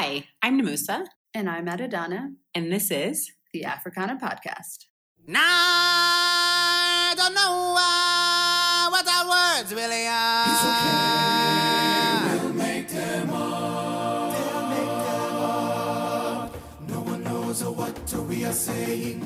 Hi, I'm Namusa. And I'm Adedana. And this is the Africana Podcast. Now, I don't know uh, what our words really are. It's okay. We'll make them up. They'll make them up. No one knows what we are saying,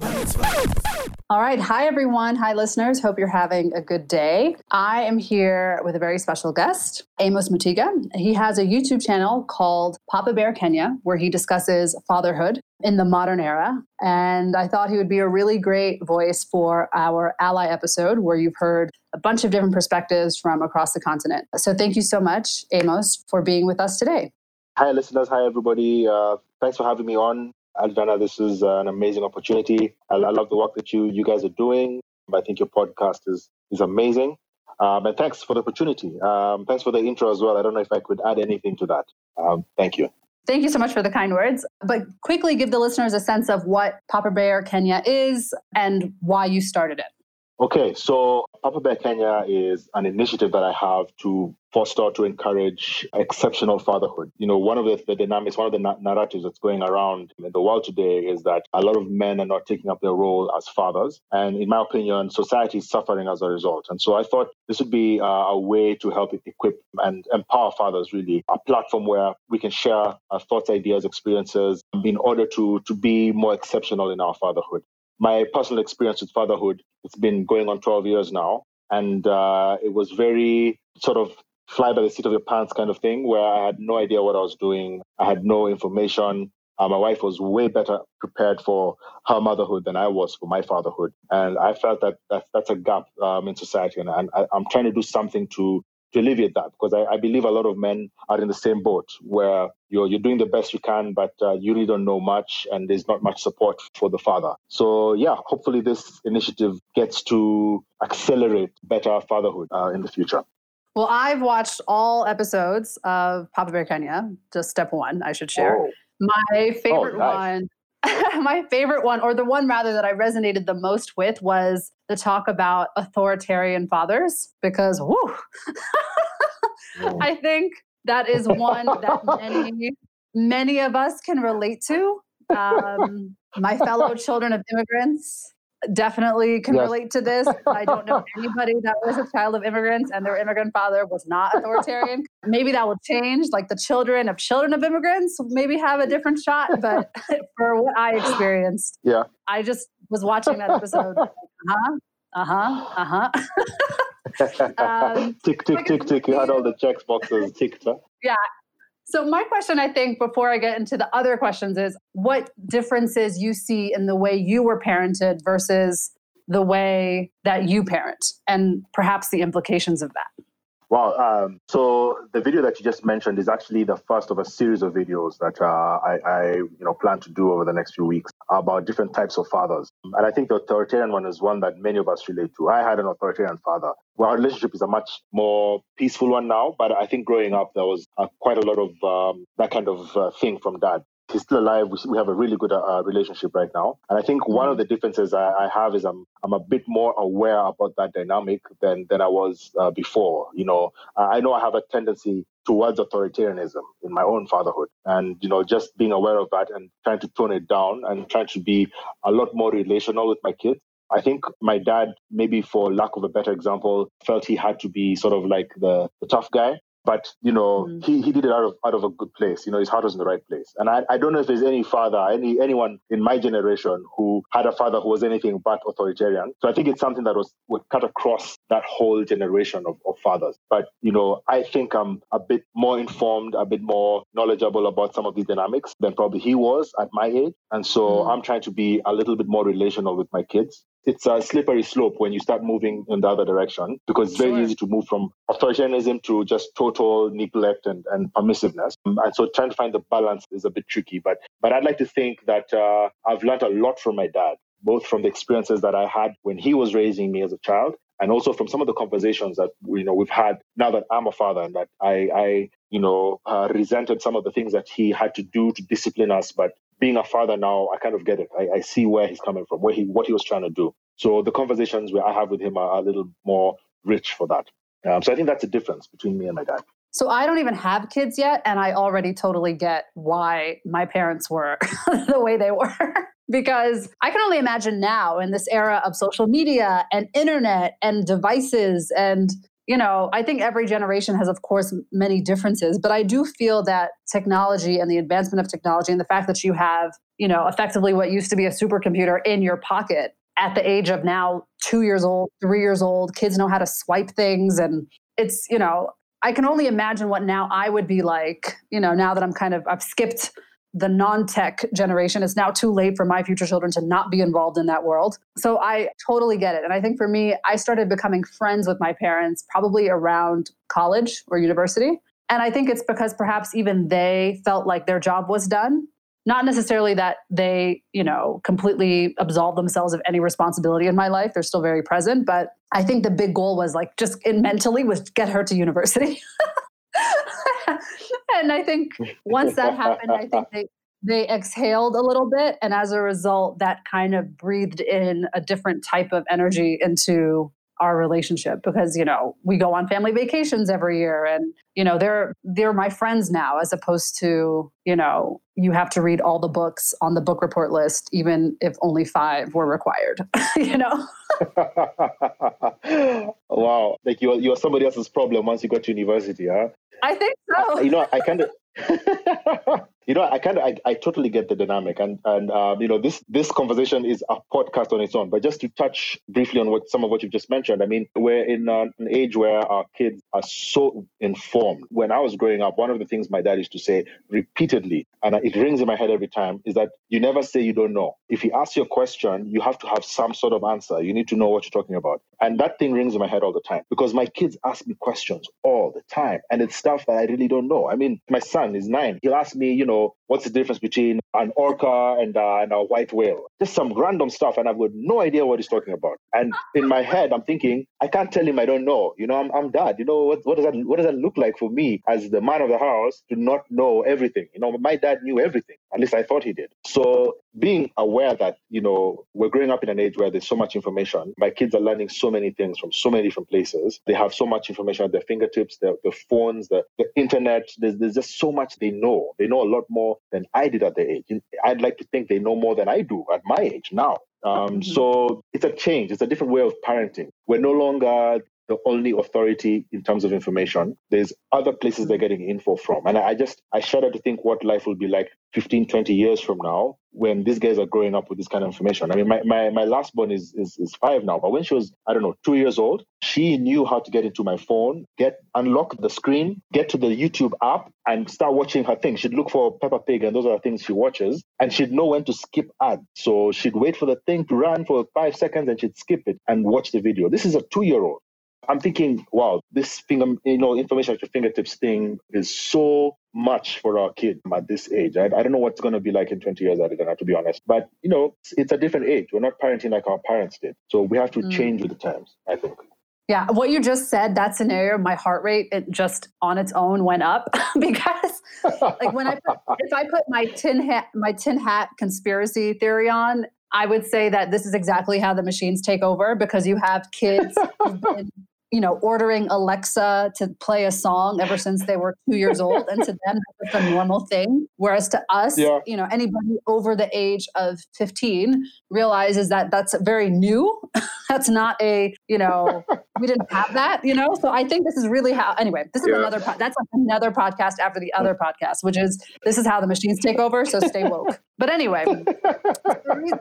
but it's right. All right. Hi, everyone. Hi, listeners. Hope you're having a good day. I am here with a very special guest, Amos Mutiga. He has a YouTube channel called Papa Bear Kenya, where he discusses fatherhood in the modern era. And I thought he would be a really great voice for our ally episode, where you've heard a bunch of different perspectives from across the continent. So thank you so much, Amos, for being with us today. Hi, listeners. Hi, everybody. Uh, thanks for having me on. Adedana, this is an amazing opportunity. I, I, love the work that you you guys are doing. I think your podcast is is amazing. Um, and thanks for the opportunity. Um, thanks for the intro as well. I don't know if I could add anything to that. Um, thank you. Thank you so much for the kind words. But quickly give the listeners a sense of what Papa Bear Kenya is and why you started it. Okay, so Papa Bear Kenya is an initiative that I have to foster, to encourage exceptional fatherhood. You know, one of the, the dynamics, one of the na- narratives that's going around in the world today is that a lot of men are not taking up their role as fathers. And in my opinion, society is suffering as a result. And so I thought this would be uh, a way to help equip and empower fathers, really, a platform where we can share our thoughts, ideas, experiences in order to, to be more exceptional in our fatherhood my personal experience with fatherhood, it's been going on 12 years now. And uh, it was very sort of fly by the seat of your pants kind of thing where I had no idea what I was doing. I had no information. Uh, my wife was way better prepared for her motherhood than I was for my fatherhood. And I felt that that's, a gap um, in society. And, and I, I'm trying to do something to to alleviate that because I, I, believe a lot of men are in the same boat where you're you're doing the best you can, but uh, you really don't know much, and there's not much support for the father. So yeah, hopefully this initiative gets to accelerate better fatherhood uh, in the future. Well, I've watched all episodes of Papa Bear Kenya. Just step one, I should share. Oh. My favorite oh, nice. one my favorite one, or the one rather that I resonated the most with, was the talk about authoritarian fathers, because whoo, I think that is one that many, many of us can relate to. Um, my fellow children of immigrants definitely can yes. relate to this. I don't know anybody that was a child of immigrants and their immigrant father was not authoritarian. maybe that will change. Like the children of children of immigrants maybe have a different shot. But for what I experienced, yeah, I just was watching that episode. Uh huh. Uh huh. Uh huh. um, tick tick tick tick. You had all the checks boxes ticked. Huh? Yeah, so, my question, I think, before I get into the other questions, is what differences you see in the way you were parented versus the way that you parent, and perhaps the implications of that? Wow. Um, so the video that you just mentioned is actually the first of a series of videos that uh, I, I, you know, plan to do over the next few weeks about different types of fathers. And I think the authoritarian one is one that many of us relate to. I had an authoritarian father. Well, our relationship is a much more peaceful one now, but I think growing up there was uh, quite a lot of um, that kind of uh, thing from dad he's still alive. We, we have a really good uh, relationship right now. And I think one of mm-hmm. the differences I, I, have is I'm I'm a bit more aware about that dynamic than than I was uh, before. You know, I know I have a tendency towards authoritarianism in my own fatherhood, and you know, just being aware of that and trying to tone it down and trying to be a lot more relational with my kids. I think my dad, maybe for lack of a better example, felt he had to be sort of like the, the tough guy but you know mm. he, he did it out of out of a good place. You know his heart was in the right place. And I, I don't know if there's any father any anyone in my generation who had a father who was anything but authoritarian. So i think it's something that was would cut across that whole generation of, of fathers. But you know i think i'm a bit more informed a bit more knowledgeable about some of these dynamics than probably he was at my age. And so mm. i'm trying to be a little bit more relational with my kids it's a slippery slope when you start moving in the other direction because it's very sure. easy to move from authoritarianism to just total neglect and, and permissiveness. And so trying to find the balance is a bit tricky. But but I'd like to think that uh, I've learned a lot from my dad, both from the experiences that I had when he was raising me as a child and also from some of the conversations that you know we've had now that I'm a father and that I, I you know uh, resented some of the things that he had to do to discipline us, but being a father now, I kind of get it. I, I see where he's coming from, where he what he was trying to do. So the conversations where I have with him are a little more rich for that. Um, so I think that's a difference between me and my dad. So I don't even have kids yet, and I already totally get why my parents were the way they were. because I can only imagine now in this era of social media and internet and devices and you know, I think every generation has, of course, many differences, but I do feel that technology and the advancement of technology and the fact that you have, you know, effectively what used to be a supercomputer in your pocket at the age of now two years old, three years old, kids know how to swipe things. And it's, you know, I can only imagine what now I would be like, you know, now that I'm kind of, I've skipped the non-tech generation it's now too late for my future children to not be involved in that world. So i totally get it. And i think for me i started becoming friends with my parents probably around college or university. And i think it's because perhaps even they felt like their job was done. Not necessarily that they you know completely absolve themselves of any responsibility in my life. They're still very present. But i think the big goal was like just in mentally was get her to university and I think once that happened, I think they they exhaled a little bit, and as a result, that kind of breathed in a different type of energy into our relationship because you know we go on family vacations every year and you know they're they're my friends now as opposed to you know you have to read all the books on the book report list even if only five were required you know wow like you're, you're somebody else's problem once you got to university huh I think so. I, you know, I kind of. you know, I kind of, I, I totally get the dynamic, and and um, you know, this this conversation is a podcast on its own. But just to touch briefly on what some of what you've just mentioned, I mean, we're in an age where our kids are so informed. When I was growing up, one of the things my dad used to say repeatedly, and it rings in my head every time, is that you never say you don't know. If you a question, you have to have some sort of answer. You need to know what you're talking about, and that thing rings in my head all the time because my kids ask me questions all the time, and it's stuff that I really don't know. I mean, my son is nine. He'll ask me, you know, what's the difference between an orca and, uh, and a white whale? Just some random stuff, and I've got no idea what he's talking about. And in my head, I'm thinking, I can't tell him I don't know. You know, I'm, I'm dad. You know, what, what does that what does that look like for me as the man of the house to not know everything? You know, my dad knew everything. At least I thought he did. So being aware that you know we're growing up in an age where there's so much information my kids are learning so many things from so many different places they have so much information at their fingertips their, their phones the, the internet there's, there's just so much they know they know a lot more than i did at their age i'd like to think they know more than i do at my age now um, mm-hmm. So it's a change. It's a different way of parenting. We're no longer the only authority in terms of information. There's other places they're getting info from. And I just, I shudder to think what life will be like 15, 20 years from now when these guys are growing up with this kind of information. I mean, my, my, my last born is, is, is five now, but when she was, I don't know, two years old, she knew how to get into my phone, get, unlock the screen, get to the YouTube app and start watching her thing. She'd look for Peppa Pig and those are the things she watches and she'd know when to skip ads. So she'd wait for the thing to run for five seconds and she'd skip it and watch the video. This is a two year old. I'm thinking, wow, this finger, you know, information at your fingertips thing is so much for our kid at this age. I, I don't know what's going to be like in 20 years, I don't know, to be honest. But, you know, it's, it's, a different age. We're not parenting like our parents did. So we have to mm. change with the times, I think. Yeah, what you just said, that scenario, my heart rate, it just on its own went up because like when I put, if I put my tin hat my tin hat conspiracy theory on, I would say that this is exactly how the machines take over because you have kids you know, ordering Alexa to play a song ever since they were two years old. And to them, that's a normal thing. Whereas to us, yeah. you know, anybody over the age of 15 realizes that that's very new. that's not a, you know, we didn't have that, you know? So I think this is really how, anyway, this is yeah. another, po- that's like another podcast after the other podcast, which is this is how the machines take over. So stay woke. But anyway, the reason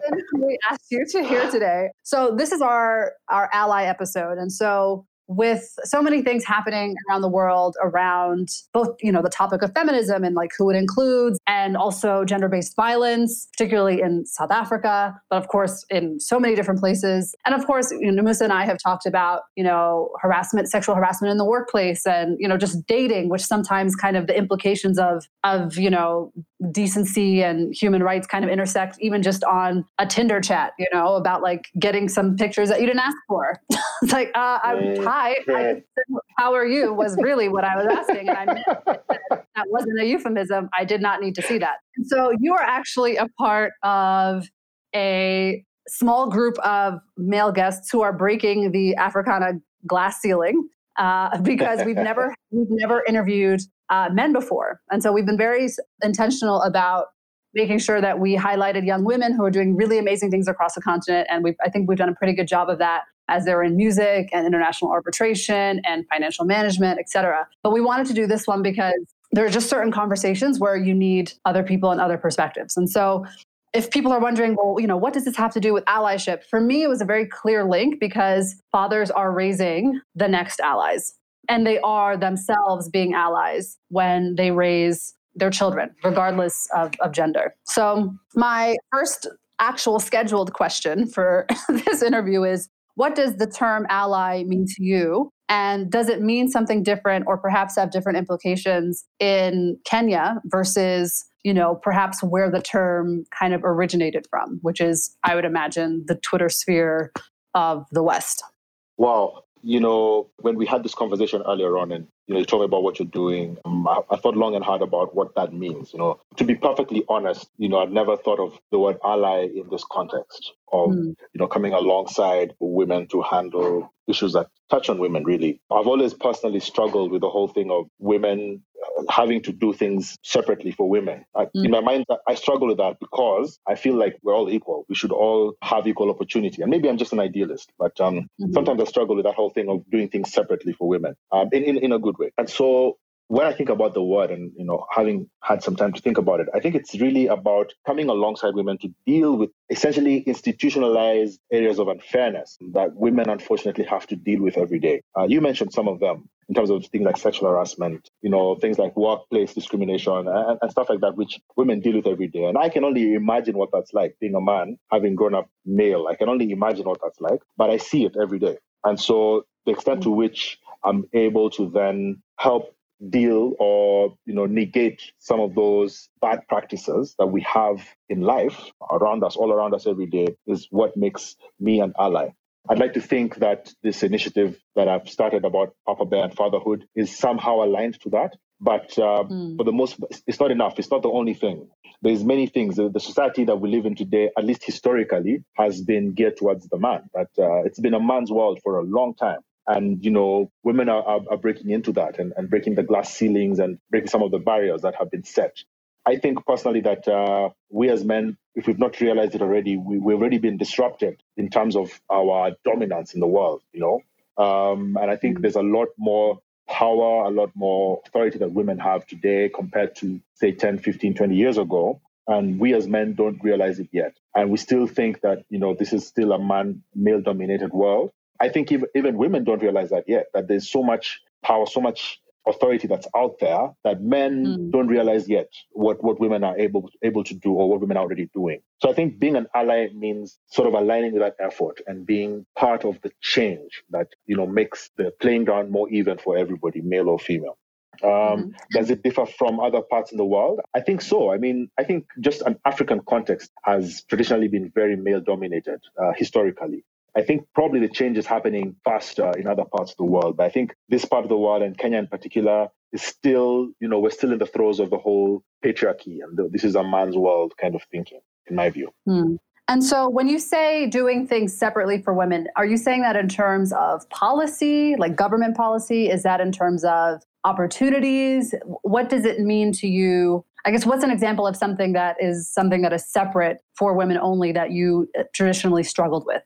we asked you to here today. So this is our, our ally episode. And so with so many things happening around the world around both you know the topic of feminism and like who it includes and also gender-based violence particularly in south africa but of course in so many different places. And of course you know, Namusa and i have talked about you know harassment sexual harassment in the workplace and you know just dating which sometimes kind of the implications of of you know decency and human rights kind of intersect even just on a tinder chat you know about like getting some pictures that you didn't ask for. It's like uh, i'm hi I, how are you was really what i was asking and i meant that wasn't a euphemism. I did not need to see that. And so you are actually a part of a small group of male guests who are breaking the africana glass ceiling uh, because we've never we've never interviewed uh, men before, and so we've been very intentional about making sure that we highlighted young women who are doing really amazing things across the continent, and we I think we've done a pretty good job of that as they're in music and international arbitration and financial management, et cetera. But we wanted to do this one because there are just certain conversations where you need other people and other perspectives. And so if people are wondering, well, you know, what does this have to do with allyship? For me, it was a very clear link because fathers are raising the next allies and they are themselves being allies when they raise their children, regardless of, of gender. So, my first actual scheduled question for this interview is what does the term ally mean to you? And does it mean something different or perhaps have different implications in Kenya versus you know, perhaps where the term kind of originated from, which is, I would imagine, the Twitter sphere of the West. Wow. You know, when we had this conversation earlier on, and you know, you me about what you're doing. Um, I, I, thought long and hard about what that means. You know, to be perfectly honest, you know, I'd never thought of the word ally in this context of mm. you know coming alongside women to handle issues that touch on women. Really, I've always personally struggled with the whole thing of women having to do things separately for women. I, mm. In my mind, I struggle with that because I feel like we're all equal. We should all have equal opportunity. And maybe I'm just an idealist, but um, mm-hmm. sometimes I struggle with that whole thing of doing things separately for women um, in, in, in a good way. And so when I think about the word and you know having had some time to think about it, I think it's really about coming alongside women to deal with essentially institutionalized areas of unfairness that women unfortunately have to deal with every day. Uh, you mentioned some of them in terms of things like sexual harassment, you know, things like workplace discrimination and, and stuff like that, which women deal with every day. And I can only imagine what that's like being a man, having grown up male. I can only imagine what that's like, but I see it every day. And so the extent to which I'm able to then help deal or you know negate some of those bad practices that we have in life around us all around us every day is what makes me an ally I'd like to think that this initiative that I've started about Papa Bear and fatherhood is somehow aligned to that. But uh, mm. for the most, it's not enough. It's not the only thing. There's many things. The society that we live in today, at least historically, has been geared towards the man. But uh, it's been a man's world for a long time. And, you know, women are, are, are breaking into that and, and breaking the glass ceilings and breaking some of the barriers that have been set. I think personally that uh, we as men, if we've not realized it already, we, we've already been disrupted in terms of our dominance in the world, you know? Um, and I think mm. there's a lot more power, a lot more authority that women have today compared to, say, 10, 15, 20 years ago. And we as men don't realize it yet. And we still think that, you know, this is still a man, male dominated world. I think even, even women don't realize that yet, that there's so much power, so much authority that's out there that men mm. don't realize yet what, what women are able able to do or what women are already doing. So I think being an ally means sort of aligning with that effort and being part of the change that you know makes the playing ground more even for everybody, male or female. Um, mm-hmm. Does it differ from other parts in the world? I think so. I mean, I think just an African context has traditionally been very male dominated uh, historically. I think probably the change is happening faster in other parts of the world. But I think this part of the world and Kenya in particular is still, you know, we're still in the throes of the whole patriarchy and the, this is a man's world kind of thinking, in my view. Hmm. And so when you say doing things separately for women, are you saying that in terms of policy, like government policy? Is that in terms of opportunities? What does it mean to you? I guess what's an example of something that is something that is separate for women only that you traditionally struggled with?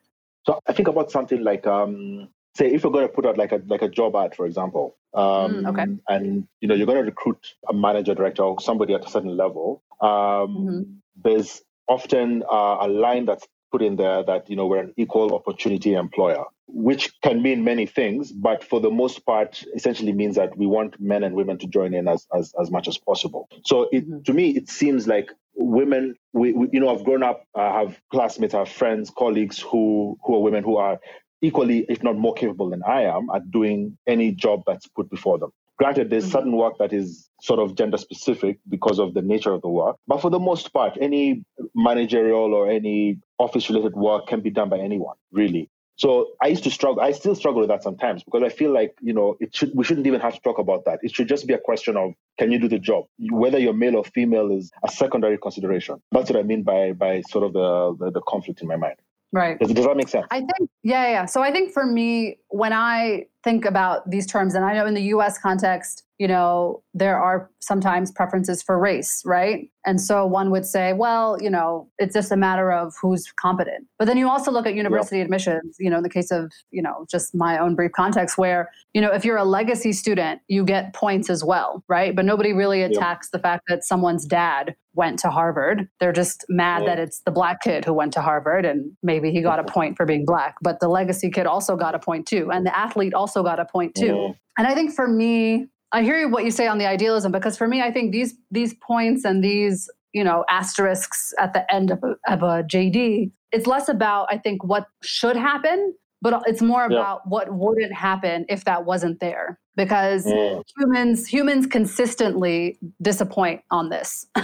So I think about something like, um, say, if you're going to put out like a like a job ad, for example, um, mm, okay. and you know you're going to recruit a manager, director, or somebody at a certain level. Um, mm-hmm. There's often uh, a line that's put in there that you know we're an equal opportunity employer which can mean many things but for the most part essentially means that we want men and women to join in as as, as much as possible so it, mm-hmm. to me it seems like women we, we, you know i've grown up i have classmates i have friends colleagues who who are women who are equally if not more capable than i am at doing any job that's put before them granted there's mm-hmm. certain work that is sort of gender specific because of the nature of the work but for the most part any managerial or any office related work can be done by anyone really so I used to struggle. I still struggle with that sometimes because I feel like you know it should we shouldn't even have to talk about that. It should just be a question of can you do the job? Whether you're male or female is a secondary consideration. That's what I mean by by sort of the the, the conflict in my mind. Right. Does, does that make sense? I think, yeah, yeah. So I think for me, when I think about these terms, and I know in the US context, you know, there are sometimes preferences for race, right? And so one would say, well, you know, it's just a matter of who's competent. But then you also look at university yep. admissions, you know, in the case of, you know, just my own brief context where, you know, if you're a legacy student, you get points as well, right? But nobody really attacks yep. the fact that someone's dad went to Harvard. They're just mad that it's the black kid who went to Harvard and maybe he got a point for being black, but the legacy kid also got a point too. And the athlete also got a point too. And I think for me, I hear what you say on the idealism because for me, I think these these points and these you know asterisks at the end of a, of a JD, it's less about I think what should happen, but it's more about yeah. what wouldn't happen if that wasn't there. Because mm. humans humans consistently disappoint on this,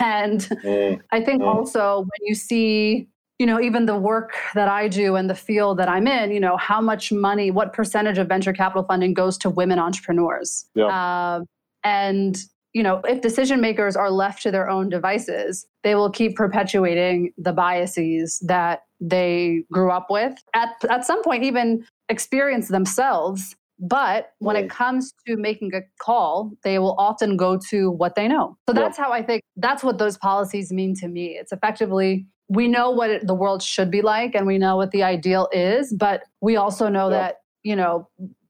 and mm. I think mm. also when you see you know even the work that i do and the field that i'm in you know how much money what percentage of venture capital funding goes to women entrepreneurs yeah. uh, and you know if decision makers are left to their own devices they will keep perpetuating the biases that they grew up with at, at some point even experience themselves but when it comes to making a call, they will often go to what they know. So that's how I think that's what those policies mean to me. It's effectively we know what it, the world should be like and we know what the ideal is, but we also know that, you know,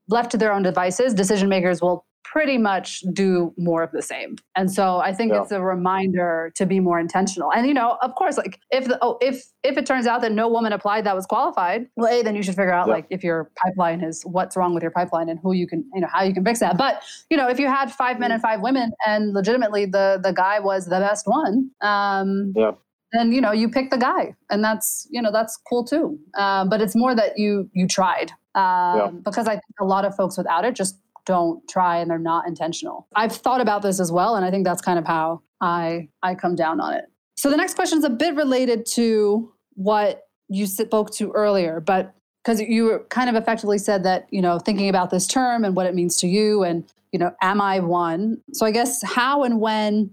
left to their own devices, decision makers will pretty much do more of the same. And so I think it's a reminder to be more intentional. And you know, of course, like if the, oh, if if it turns out that no woman applied that was qualified, well, a then you should figure out like if your pipeline is what's wrong with your pipeline and who you can you know how you can fix that. But you know, if you had five men and five women and legitimately the the guy was the best one, um, yeah then you know you pick the guy. And that's you know that's cool too. Uh, but it's more that you you tried. Um, yeah. because i think a lot of folks without it just don't try and they're not intentional. I've thought about this as well and i think that's kind of how i i come down on it. So the next question is a bit related to what you spoke to earlier but because you kind of effectively said that you know thinking about this term and what it means to you and you know am i one? So i guess how and when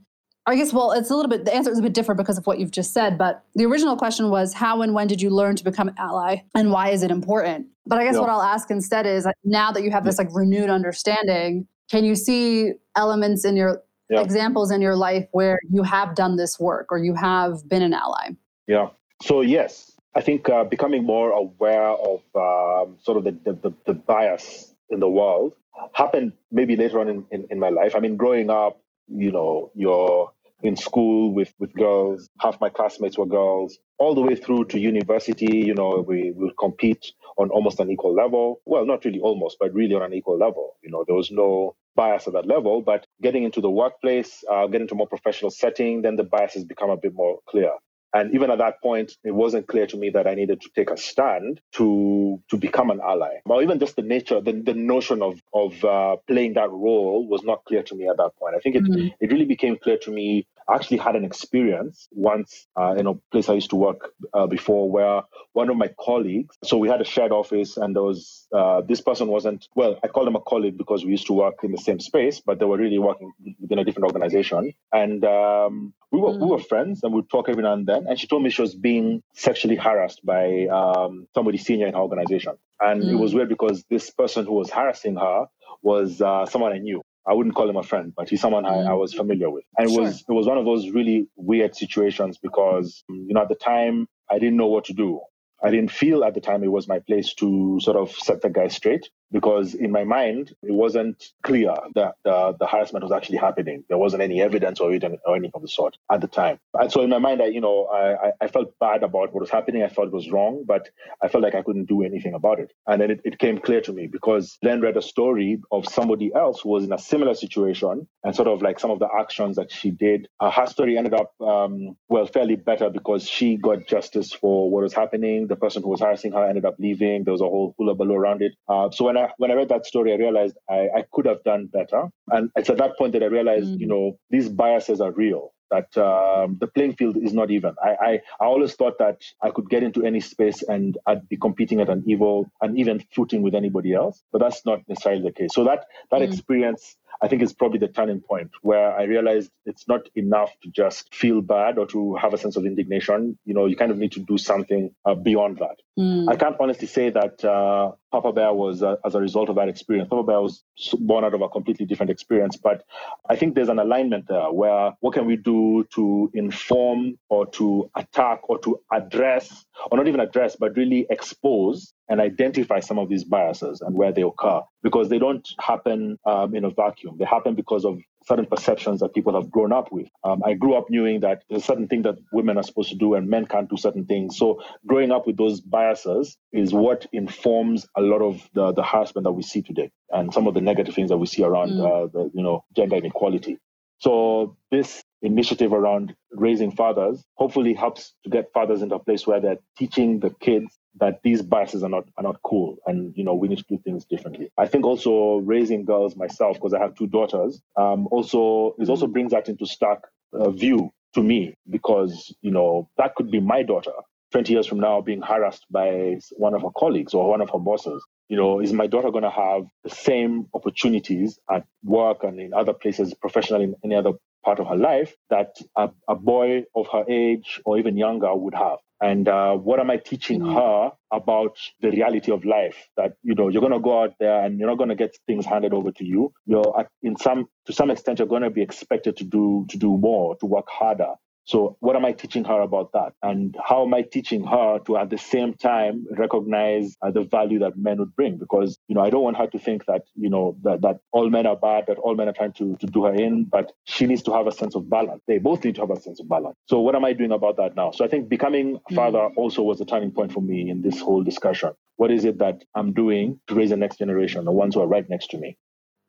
I guess, well, it's a little bit, the answer is a bit different because of what you've just said. But the original question was how and when did you learn to become an ally and why is it important? But I guess what I'll ask instead is now that you have this like renewed understanding, can you see elements in your examples in your life where you have done this work or you have been an ally? Yeah. So, yes, I think uh, becoming more aware of um, sort of the, the, the, bias in the world happened maybe later on in, in, in my life. I mean, growing up, you know, you're in school with, with girls, half my classmates were girls, all the way through to university, you know, we would compete on almost an equal level. Well, not really almost, but really on an equal level. You know, there was no bias at that level, but getting into the workplace, uh, getting into a more professional setting, then the biases become a bit more clear. And even at that point, it wasn't clear to me that I needed to take a stand to to become an ally. Or even just the nature, the, the notion of of uh, playing that role was not clear to me at that point. I think it mm-hmm. it really became clear to me I actually had an experience once uh, in a place I used to work uh, before where one of my colleagues, so we had a shared office and there was, uh, this person wasn't, well, I call them a colleague because we used to work in the same space, but they were really working within a different organization. And um, we were, mm. we were friends and we'd talk every now and then. And she told me she was being sexually harassed by um, somebody senior in her organization. And mm. it was weird because this person who was harassing her was uh, someone I knew. I wouldn't call him a friend, but he's someone I, I mm. was familiar with. And it sure. was it was one of those really weird situations because you know at the time I didn't know what to do. I didn't feel at the time it was my place to sort of set the guy straight because in my mind it wasn't clear that the, the harassment was actually happening. There wasn't any evidence or, it, or anything of the sort at the time. And so in my mind, I, you know, I, I felt bad about what was happening. I felt it was wrong, but I felt like I couldn't do anything about it. And then it, it came clear to me because then read a story of somebody else who was in a similar situation and sort of like some of the actions that she did. Uh, her story ended up, um, well, fairly better because she got justice for what was happening. The person who was harassing her ended up leaving. There was a whole hula baloo around it. Uh, so when I when I read that story, I realized I, I could have done better. And it's at that point that I realized, mm. you know, these biases are real. That um, the playing field is not even. I, I, I always thought that I could get into any space and I'd be competing at an evil, an even footing with anybody else, but that's not necessarily the case. So that that mm. experience I think is probably the turning point where I realized it's not enough to just feel bad or to have a sense of indignation. You know, you kind of need to do something uh, beyond that. Mm. I can't honestly say that uh, Papa Bear was uh, as a result of that experience. Papa Bear was born out of a completely different experience, but I think there's an alignment there where what can we do to inform or to attack or to address, or not even address, but really expose and identify some of these biases and where they occur because they don't happen um, in a vacuum. They happen because of certain perceptions that people have grown up with. Um, I grew up knowing that there's certain things that women are supposed to do and men can't do certain things. So growing up with those biases is what informs a lot of the, the harassment that we see today and some of the negative things that we see around mm. uh, the you know gender inequality. So this initiative around raising fathers hopefully helps to get fathers into a place where they're teaching the kids that these biases are not are not cool and you know we need to do things differently. I think also raising girls myself because i have two daughters um, also is also brings that into stark uh, view to me because you know that could be my daughter. 20 years from now being harassed by one of her colleagues or one of her bosses you know is my daughter going to have the same opportunities at work and in other places professionally in any other part of her life that a, a boy of her age or even younger would have. And uh, what am i teaching mm-hmm. her about the reality of life that you know you're going to go out there and you're not going to get things handed over to you. You're in some to some extent you're going to be expected to do to do more to work harder so, what am I teaching her about that? And how am I teaching her to, at the same time, recognize uh, the value that men would bring? Because, you know, I don't want her to think that, you know, that, that all men are bad, that all men are trying to, to do her in, but she needs to have a sense of balance. They both need to have a sense of balance. So, what am I doing about that now? So, I think becoming a father mm-hmm. also was a turning point for me in this whole discussion. What is it that I'm doing to raise the next generation, the ones who are right next to me?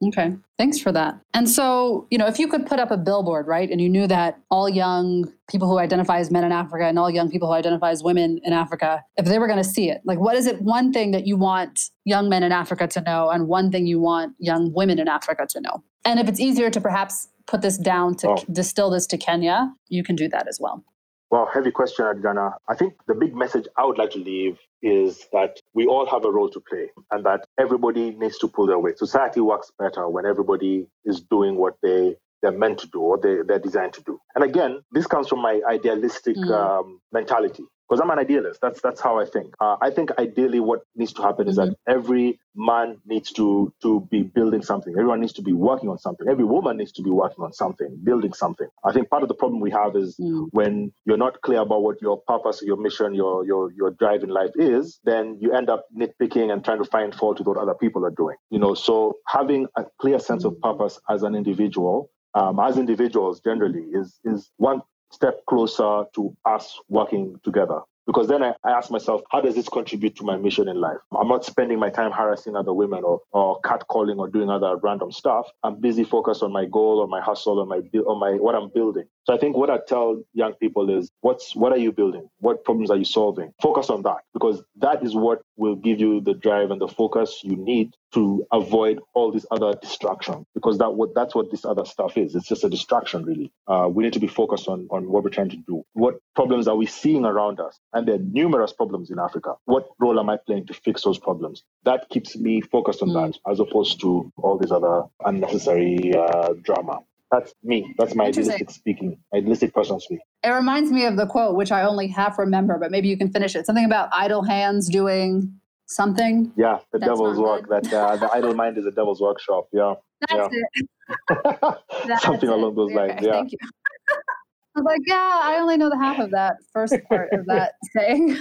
Okay. Thanks for that. And so, you know, if you could put up a billboard, right, and you knew that all young people who identify as men in Africa and all young people who identify as women in Africa, if they were going to see it, like what is it one thing that you want young men in Africa to know and one thing you want young women in Africa to know? And if it's easier to perhaps put this down to oh. distill this to Kenya, you can do that as well. Well, heavy question, Adriana. I think the big message I would like to leave is that we all have a role to play and that everybody needs to pull their weight. Society works better when everybody is doing what they they're meant to do or they, they're designed to do. And again, this comes from my idealistic mm. um, mentality because I'm an idealist. That's that's how I think. Uh, I think ideally, what needs to happen is mm-hmm. that every man needs to to be building something. Everyone needs to be working on something. Every woman needs to be working on something, building something. I think part of the problem we have is mm. when you're not clear about what your purpose, your mission, your your your drive in life is, then you end up nitpicking and trying to find fault with what other people are doing. You know, so having a clear sense of purpose as an individual um, as individuals generally is is one step closer to us working together. Because then I, I ask myself, how does this contribute to my mission in life? I'm not spending my time harassing other women or, or catcalling or doing other random stuff. I'm busy focused on my goal or my hustle or my or my what I'm building. So I think what I tell young people is what's what are you building? What problems are you solving? Focus on that because that is what will give you the drive and the focus you need to avoid all these other distractions because that what that's what this other stuff is. It's just a distraction really. Uh, we need to be focused on on what we're trying to do. What problems are we seeing around us? And there are numerous problems in Africa. What role am I playing to fix those problems? That keeps me focused on mm. that as opposed to all this other unnecessary uh, drama. That's me. That's my idealistic speaking, idealistic person speaking. It reminds me of the quote, which I only half remember, but maybe you can finish it. Something about idle hands doing something. Yeah, the devil's work. That uh, the idle mind is a devil's workshop. Yeah. That's yeah. it. something it. along those lines. Yeah. Thank you. I was like, yeah, I only know the half of that first part of that saying.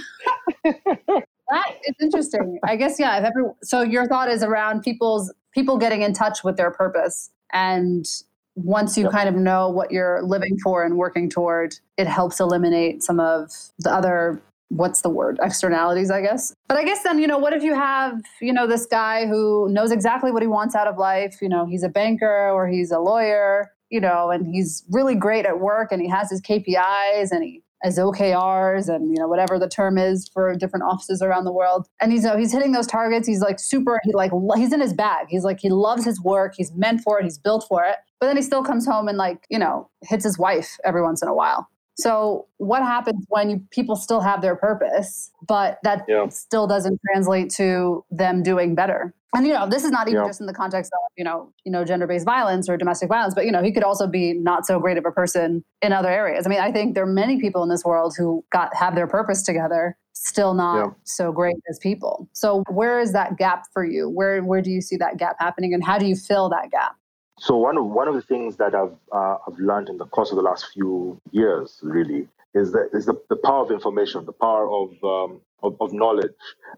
that is interesting. I guess yeah. If every, so, your thought is around people's people getting in touch with their purpose and once you yep. kind of know what you're living for and working toward, it helps eliminate some of the other what's the word externalities i guess but i guess then you know what if you have you know this guy who knows exactly what he wants out of life you know he's a banker or he's a lawyer you know and he's really great at work and he has his kpis and he as OKRs and you know whatever the term is for different offices around the world. And he's you know, he's hitting those targets. He's like super. He like he's in his bag. He's like he loves his work. He's meant for it. He's built for it. But then he still comes home and like you know hits his wife every once in a while. So what happens when you, people still have their purpose, but that yeah. still doesn't translate to them doing better? And you know, this is not even yeah. just in the context of you know, you know, gender-based violence or domestic violence, but you know, he could also be not so great of a person in other areas. I mean, I think there are many people in this world who got have their purpose together, still not yeah. so great as people. So where is that gap for you? Where where do you see that gap happening, and how do you fill that gap? So one of one of the things that I've uh, I've learned in the course of the last few years really is that is the, the power of information, the power of, um, of, of knowledge,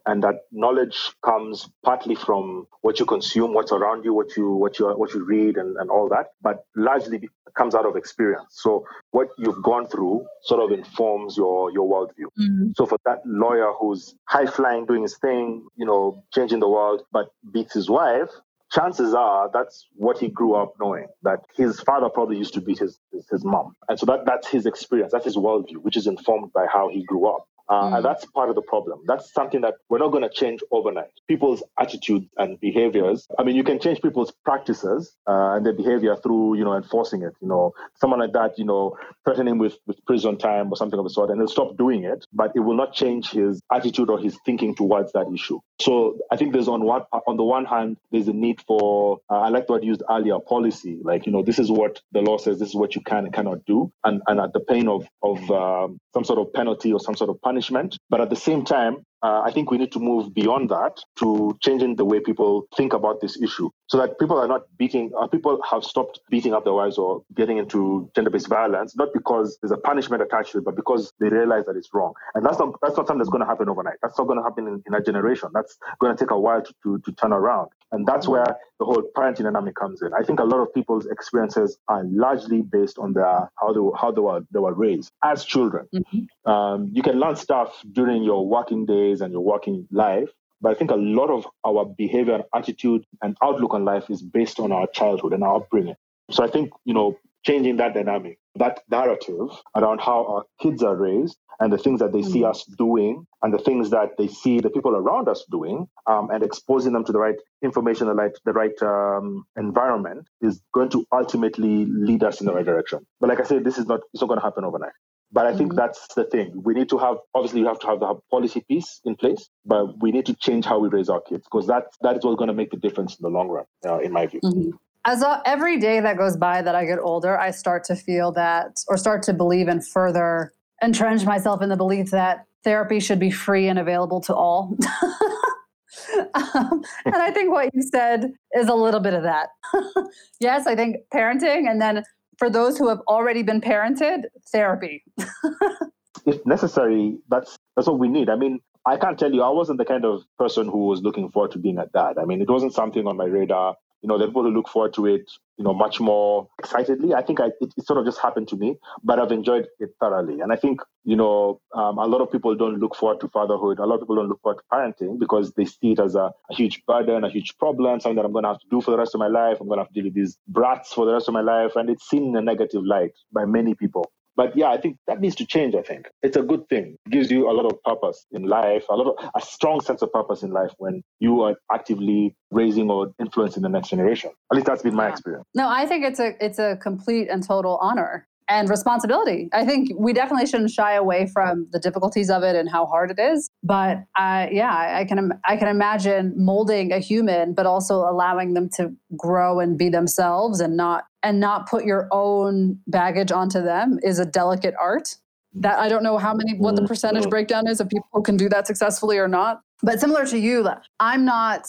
and that knowledge comes partly from what you consume, what's around you, what you what you what you read, and, and all that, but largely comes out of experience. So what you've gone through sort of informs your your worldview. Mm-hmm. So for that lawyer who's high flying, doing his thing, you know, changing the world, but beats his wife, chances are that's what he grew up knowing that his father probably used to beat his, his, mom. And so that that's his experience that's his worldview which is informed by how he grew up uh, mm. And that's part of the problem. That's something that we're not going to change overnight. People's attitudes and behaviors. I mean, you can change people's practices uh, and their behavior through, you know, enforcing it. You know, someone like that, you know, threatening with, with prison time or something of the sort, and he'll stop doing it, but it will not change his attitude or his thinking towards that issue. So I think there's on one on the one hand, there's a need for uh, I like what I used earlier, policy. Like, you know, this is what the law says, this is what you can and cannot do, and and at the pain of of um, some sort of penalty or some sort of punishment punishment. But at the same time, uh, I think we need to move beyond that to changing the way people think about this issue so that people are not beating, uh, people have stopped beating up their wives or getting into gender based violence, not because there's a punishment attached to it, but because they realize that it's wrong. And that's not, that's not something that's going to happen overnight. That's not going to happen in, in a generation. That's going to take a while to, to, to turn around. And that's where the whole parenting dynamic comes in. I think a lot of people's experiences are largely based on their how they, how they were they were raised as children. Mm-hmm. Um, you can learn stuff during your working days and your working life, but I think a lot of our behavior and attitude and outlook on life is based on our childhood and our upbringing. So I think you know changing that dynamic, that narrative around how our kids are raised and the things that they mm-hmm. see us doing and the things that they see the people around us doing um, and exposing them to the right information, the right, the right um, environment is going to ultimately lead us in the right direction. But like I said, this is not, it's not going to happen overnight. But I think mm-hmm. that's the thing. We need to have, obviously, you have to have the policy piece in place, but we need to change how we raise our kids because that, that is what's going to make the difference in the long run, uh, in my view. Mm-hmm as a, every day that goes by that I get older, I start to feel that, or start to believe and further entrench myself in the belief that therapy should be free and available to all. um, and I think what you said is a little bit of that. yes, I think parenting, and then for those who have already been parented, therapy. if necessary, that's that's what we need. I mean, I can't tell you, I wasn't the kind of person who was looking forward to being a dad. I mean, it wasn't something on my radar you know, the people who look forward to it, you know, much more excitedly. I think I, it, it, sort of just happened to me, but I've enjoyed it thoroughly. And I think, you know, um, a lot of people don't look forward to fatherhood. A lot of people don't look forward to parenting because they see it as a, a huge burden, a huge problem, something that I'm going to have to do for the rest of my life. I'm going to have to deal with these brats for the rest of my life. And it's seen in a negative light by many people. But yeah, I think that needs to change. I think it's a good thing. It gives you a lot of purpose in life, a lot of a strong sense of purpose in life when you are actively raising or influencing the next generation. At least that's been my experience. No, I think it's a it's a complete and total honor and responsibility. I think we definitely shouldn't shy away from the difficulties of it and how hard it is. But uh, yeah, I can I can imagine molding a human, but also allowing them to grow and be themselves and not and not put your own baggage onto them is a delicate art. That I don't know how many what the mm-hmm. percentage breakdown is of people who can do that successfully or not. But similar to you, I'm not.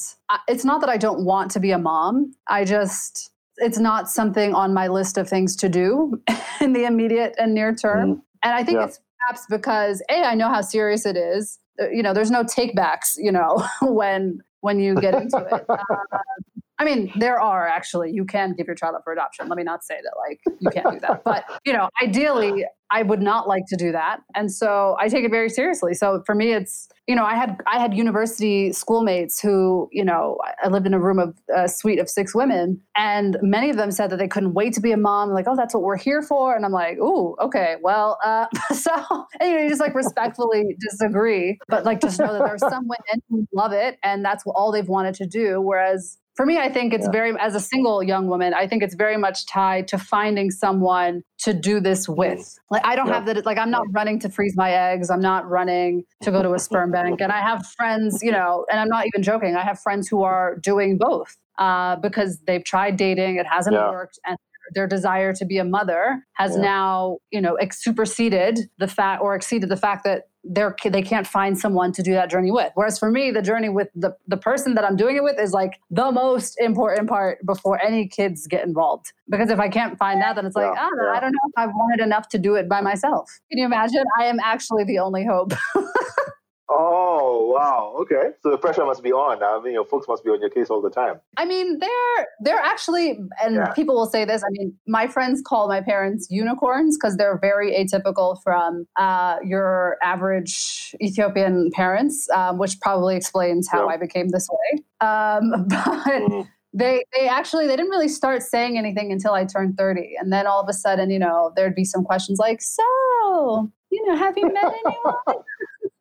It's not that I don't want to be a mom. I just it's not something on my list of things to do in the immediate and near term. Mm. And I think yeah. it's perhaps because a I know how serious it is. Uh, you know, there's no takebacks. You know, when when you get into it. Uh, I mean, there are actually. You can give your child up for adoption. Let me not say that like you can't do that. But you know, ideally, I would not like to do that, and so I take it very seriously. So for me, it's you know, I had I had university schoolmates who you know I lived in a room of a suite of six women, and many of them said that they couldn't wait to be a mom. Like, oh, that's what we're here for, and I'm like, ooh, okay, well, uh, so and, you know, you just like respectfully disagree, but like just know that there's some women who love it, and that's all they've wanted to do, whereas for me, I think it's yeah. very, as a single young woman, I think it's very much tied to finding someone to do this mm. with. Like, I don't yeah. have that, like, I'm not running to freeze my eggs. I'm not running to go to a sperm bank. And I have friends, you know, and I'm not even joking. I have friends who are doing both uh, because they've tried dating, it hasn't yeah. worked, and their desire to be a mother has now, you know, ex- superseded the fact or exceeded the fact that they're they can't find someone to do that journey with. Whereas for me, the journey with the the person that I'm doing it with is like the most important part before any kids get involved. Because if I can't find that, then it's like, yeah, oh, yeah. I don't know if I've wanted enough to do it by myself. Can you imagine? I am actually the only hope. Oh wow! Okay, so the pressure must be on. I mean, your folks must be on your case all the time. I mean, they're they're actually, and yeah. people will say this. I mean, my friends call my parents unicorns because they're very atypical from uh, your average Ethiopian parents, um, which probably explains how yeah. I became this way. Um, but. Mm they they actually they didn't really start saying anything until I turned 30 and then all of a sudden you know there'd be some questions like so you know have you met anyone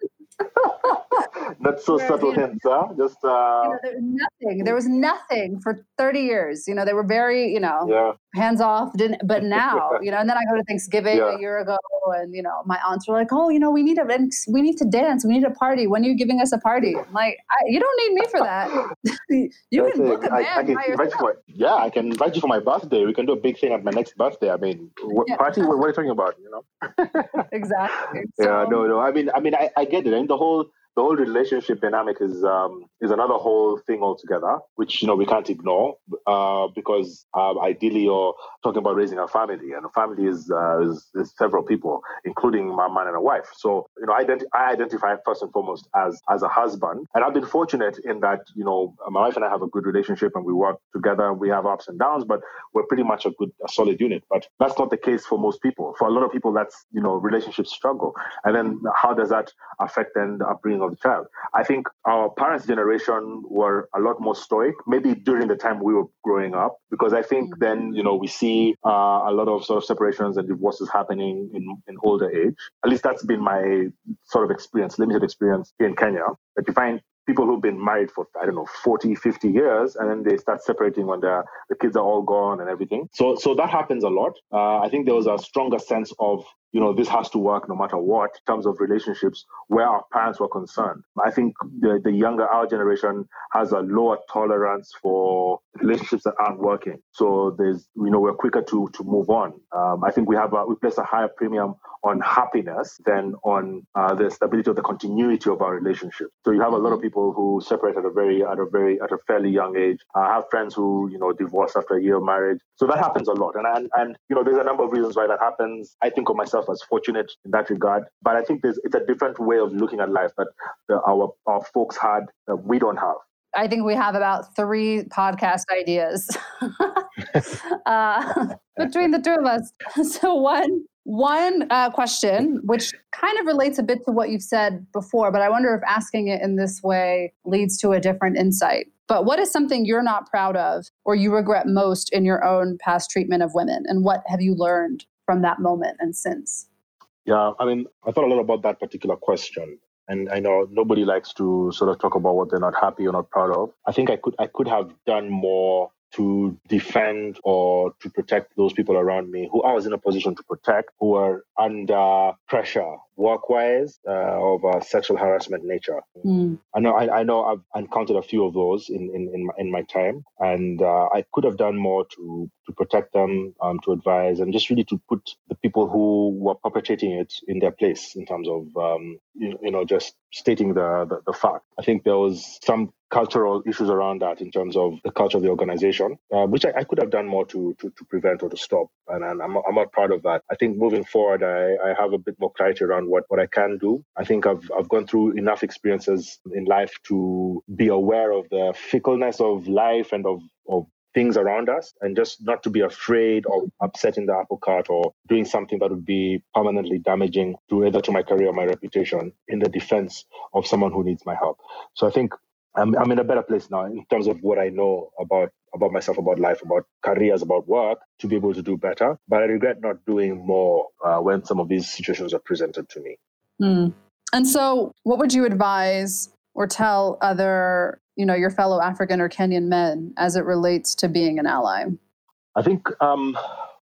Not so subtle hints, huh? Just uh, you know, there was nothing. There was nothing for thirty years. You know, they were very, you know, yeah. hands off. Didn't, but now, you know, and then I go to Thanksgiving yeah. a year ago, and you know, my aunts were like, "Oh, you know, we need a we need to dance. We need a party. When are you giving us a party?" I'm like, you don't need me for that. you That's can book a band I, I can invite you for, Yeah, I can invite you for my birthday. We can do a big thing at my next birthday. I mean, what yeah. party? What, what, are you talking about? You know? exactly. So, yeah, no, no. I mean, I mean, I, I get it. The whole the whole relationship dynamic is um, is another whole thing altogether, which you know we can't ignore uh, because uh, ideally you're talking about raising a family, and a family is, uh, is, is several people, including my man and a wife. So you know, I, ident- I identify first and foremost as as a husband, and I've been fortunate in that you know my wife and I have a good relationship, and we work together. We have ups and downs, but we're pretty much a good, a solid unit. But that's not the case for most people. For a lot of people, that's you know relationships struggle, and then how does that affect then the upbringing of the child? I think our parents' generation were a lot more stoic, maybe during the time we were growing up, because I think mm-hmm. then you know we see uh, a lot of sort of separations and divorces happening in in older age. At least that's been my sort of experience, limited experience here in Kenya. That you find people who've been married for i don't know 40 50 years and then they start separating when the the kids are all gone and everything so so that happens a lot uh, i think there was a stronger sense of you know, this has to work no matter what in terms of relationships where our parents were concerned. I think the, the younger, our generation has a lower tolerance for relationships that aren't working. So there's, you know, we're quicker to, to move on. Um, I think we have, a, we place a higher premium on happiness than on uh, the stability of the continuity of our relationship. So you have a lot of people who separate at a very, at a very, at a fairly young age. I have friends who, you know, divorce after a year of marriage. So that happens a lot. And, and, and, you know, there's a number of reasons why that happens. I think of myself myself as fortunate in that regard. But I think there's it's a different way of looking at life that the, our our folks had that we don't have. I think we have about three podcast ideas uh, between the two of us. So one one uh, question, which kind of relates a bit to what you've said before, but I wonder if asking it in this way leads to a different insight. But what is something you're not proud of or you regret most in your own past treatment of women? And what have you learned from that moment and since? Yeah, I mean, I thought a lot about that particular question. And I know nobody likes to sort of talk about what they're not happy or not proud of. I think I could I could have done more to defend or to protect those people around me who I was in a position to protect, who were under pressure work-wise uh, of a sexual harassment nature. Mm. I know I, I, know I've encountered a few of those in in in my, in my time, and uh, I could have done more to to protect them, um, to advise, and just really to put the people who were perpetrating it in their place in terms of um, you, you know just stating the, the, the fact. I think there was some cultural issues around that in terms of the culture of the organization, uh, which I, I, could have done more to, to, to prevent or to stop. And, and I'm, I'm not proud of that. I think moving forward, I, I have a bit more clarity around what, what I can do. I think I've, I've gone through enough experiences in life to be aware of the fickleness of life and of, of things around us and just not to be afraid of upsetting the apple cart or doing something that would be permanently damaging to either to my career or my reputation in the defense of someone who needs my help. So I think I'm, I'm in a better place now in terms of what I know about about myself, about life, about careers, about work, to be able to do better. But I regret not doing more uh, when some of these situations are presented to me. Mm. And so, what would you advise or tell other, you know, your fellow African or Kenyan men as it relates to being an ally? I think um,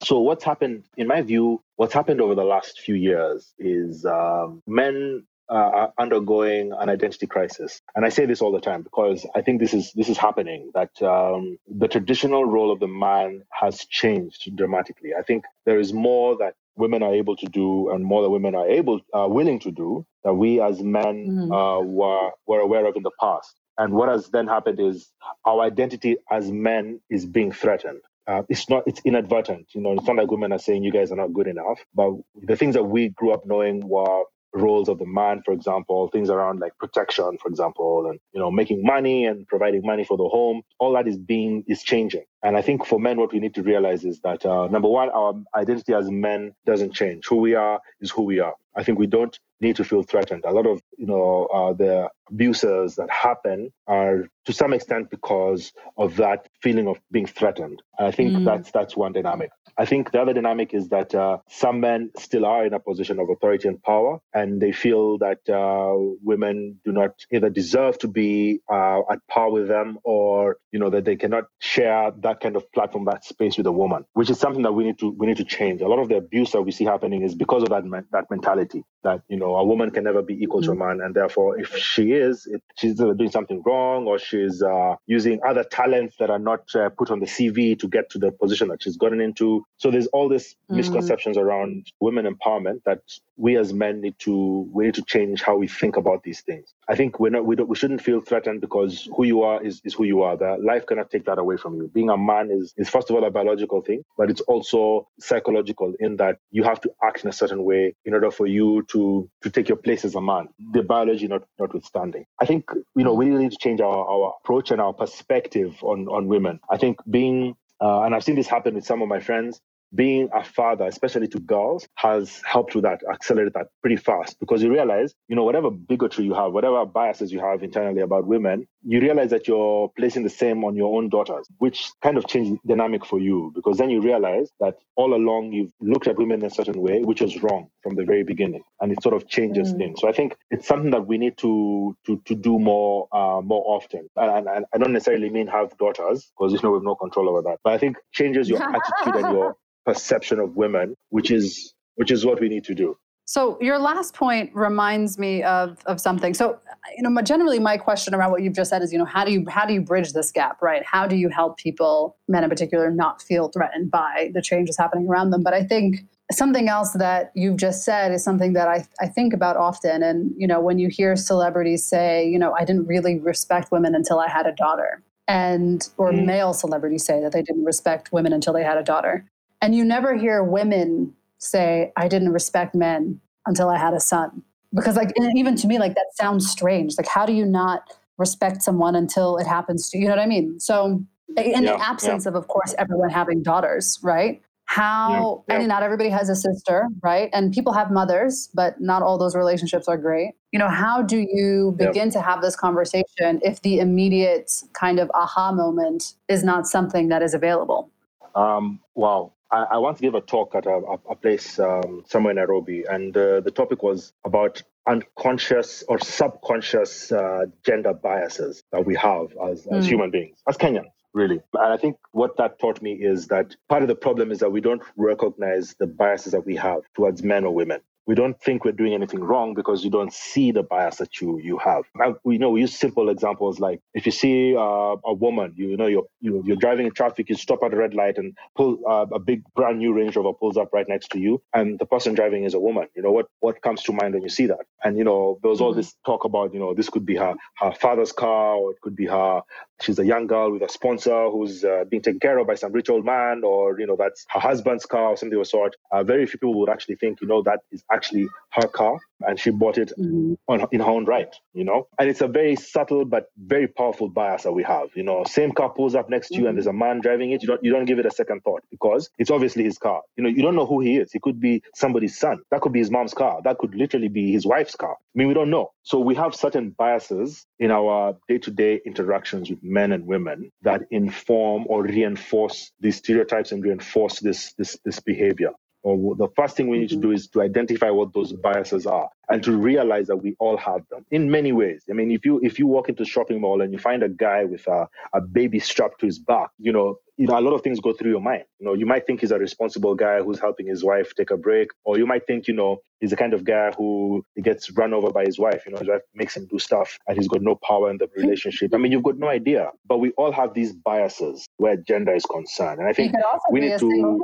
so. What's happened, in my view, what's happened over the last few years is um, men uh, are undergoing an identity crisis, and I say this all the time because I think this is this is happening. That um, the traditional role of the man has changed dramatically. I think there is more that women are able to do, and more that women are able uh, willing to do that we as men mm-hmm. uh, were were aware of in the past. And what has then happened is our identity as men is being threatened. Uh, it's not it's inadvertent you know it's not like women are saying you guys are not good enough but the things that we grew up knowing were roles of the man, for example, things around like protection, for example, and you know, making money and providing money for the home, all that is being is changing. And I think for men, what we need to realize is that uh, number one, our identity as men doesn't change. Who we are is who we are. I think we don't need to feel threatened. A lot of you know uh, the abuses that happen are to some extent because of that feeling of being threatened. And I think mm. that's that's one dynamic. I think the other dynamic is that uh, some men still are in a position of authority and power, and they feel that uh, women do not either deserve to be uh, at par with them, or you know that they cannot share that kind of platform, that space with a woman, which is something that we need to we need to change. A lot of the abuse that we see happening is because of that that mentality that you know a woman can never be equal mm-hmm. to a mm-hmm. man, and therefore if she is, if she's doing something wrong or she's uh, using other talents that are not uh, put on the CV to get to the position that she's gotten into so there's all these mm. misconceptions around women empowerment that we as men need to we need to change how we think about these things. I think we're not we don't we shouldn't feel threatened because who you are is, is who you are. That life cannot take that away from you. Being a man is is first of all a biological thing, but it's also psychological in that you have to act in a certain way in order for you to to take your place as a man. The biology not notwithstanding. I think you know we really need to change our, our approach and our perspective on on women. I think being uh, and I've seen this happen with some of my friends being a father, especially to girls, has helped with that, accelerate that pretty fast. Because you realize, you know, whatever bigotry you have, whatever biases you have internally about women, you realize that you're placing the same on your own daughters, which kind of changed the dynamic for you. Because then you realize that all along you've looked at women in a certain way, which was wrong from the very beginning, and it sort of changes mm. things. So I think it's something that we need to to to do more uh, more often, and, and I don't necessarily mean have daughters because you know we have no control over that, but I think changes your attitude and your perception of women, which is which is what we need to do. So your last point reminds me of of something. So you know, generally my question around what you've just said is, you know, how do you how do you bridge this gap, right? How do you help people, men in particular, not feel threatened by the changes happening around them? But I think something else that you've just said is something that I, I think about often. And you know, when you hear celebrities say, you know, I didn't really respect women until I had a daughter, and or mm. male celebrities say that they didn't respect women until they had a daughter and you never hear women say, I didn't respect men until I had a son. Because, like, even to me, like, that sounds strange. Like, how do you not respect someone until it happens to you? You know what I mean? So, in yeah, the absence yeah. of, of course, everyone having daughters, right? How, yeah, I mean, not everybody has a sister, right? And people have mothers, but not all those relationships are great. You know, how do you begin to have this conversation if the immediate kind of aha moment is not something that is available? Um, wow. I, I to give a talk at a, a place um, somewhere in Nairobi, and uh, the topic was about unconscious or subconscious uh, gender biases that we have as, as mm. human beings, as Kenyans really. And I think what that taught me is that part of the problem is that we don't recognize the biases that we have towards men or women we don't think we're doing anything wrong because you don't see the bias that you you have. And we know we use simple examples like if you see uh, a woman, you, you know you're you, are you are driving in traffic, you stop at a red light and pull uh, a big brand new Range Rover pulls up right next to you, and the person driving is a woman. You know what what comes to mind when you see that? And you know there was all mm-hmm. this talk about you know this could be her her father's car or it could be her she's a young girl with a sponsor who's uh, being taken care of by some rich old man or you know that's her husband's car or something of the sort. Uh, very few people would actually think you know that is actually her car and she bought it mm-hmm. on, in her own right, you know? And it's a very subtle but very powerful bias that we have. You know, same car pulls up next to you mm-hmm. and there's a man driving it, you don't you don't give it a second thought because it's obviously his car. You know, you don't know who he is. He could be somebody's son. That could be his mom's car. That could literally be his wife's car. I mean, we don't know. So we have certain biases in our day-to-day interactions with men and women that inform or reinforce these stereotypes and reinforce this this this behavior. Or the first thing we need to do is to identify what those biases are and to realize that we all have them in many ways. I mean, if you if you walk into a shopping mall and you find a guy with a, a baby strapped to his back, you know, you know, a lot of things go through your mind. You know, you might think he's a responsible guy who's helping his wife take a break, or you might think, you know, he's the kind of guy who gets run over by his wife. You know, his wife makes him do stuff and he's got no power in the relationship. I mean, you've got no idea. But we all have these biases where gender is concerned. And I think we need to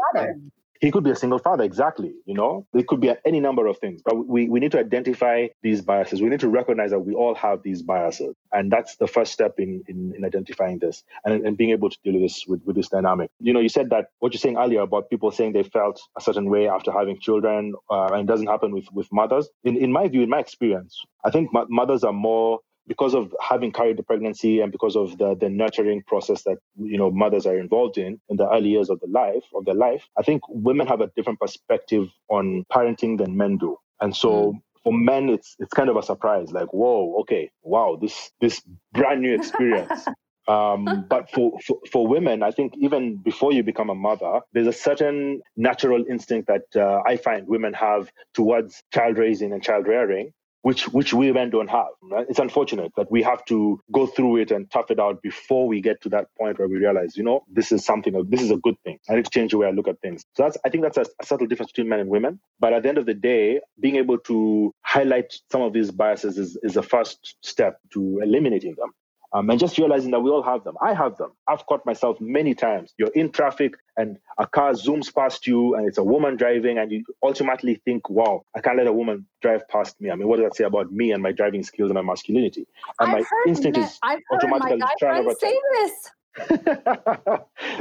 he could be a single father, exactly. You know, it could be any number of things, but we, we need to identify these biases. We need to recognize that we all have these biases. And that's the first step in, in, in identifying this and, and being able to deal with this, with, with this dynamic. You know, you said that what you're saying earlier about people saying they felt a certain way after having children, uh, and it doesn't happen with, with mothers. In, in my view, in my experience, I think mothers are more because of having carried the pregnancy and because of the, the nurturing process that you know mothers are involved in in the early years of the life of their life, I think women have a different perspective on parenting than men do. And so mm. for men it's it's kind of a surprise, like, whoa, okay, wow, this this brand new experience. Um, but for, for, for, women, I think even before you become a mother, there's a certain natural instinct that uh, I find women have towards child raising and child rearing which which we men don't have. Right? It's unfortunate that we have to go through it and tough it out before we get to that point where we realize, you know, this is something. This is a good thing. I need to change the way I look at things. So that's I think that's a, a subtle difference between men and women. But at the end of the day, being able to highlight some of these biases is, is the first step to eliminating them um, and just realizing that we all have them. I have them. I've caught myself many times. You're in traffic and a car zooms past you and it's a woman driving, and you ultimately think, wow, I can't let a woman drive past me. I mean, what does that say about me and my driving skills and my masculinity? And I've my instinct is I've automatically my trying to say this.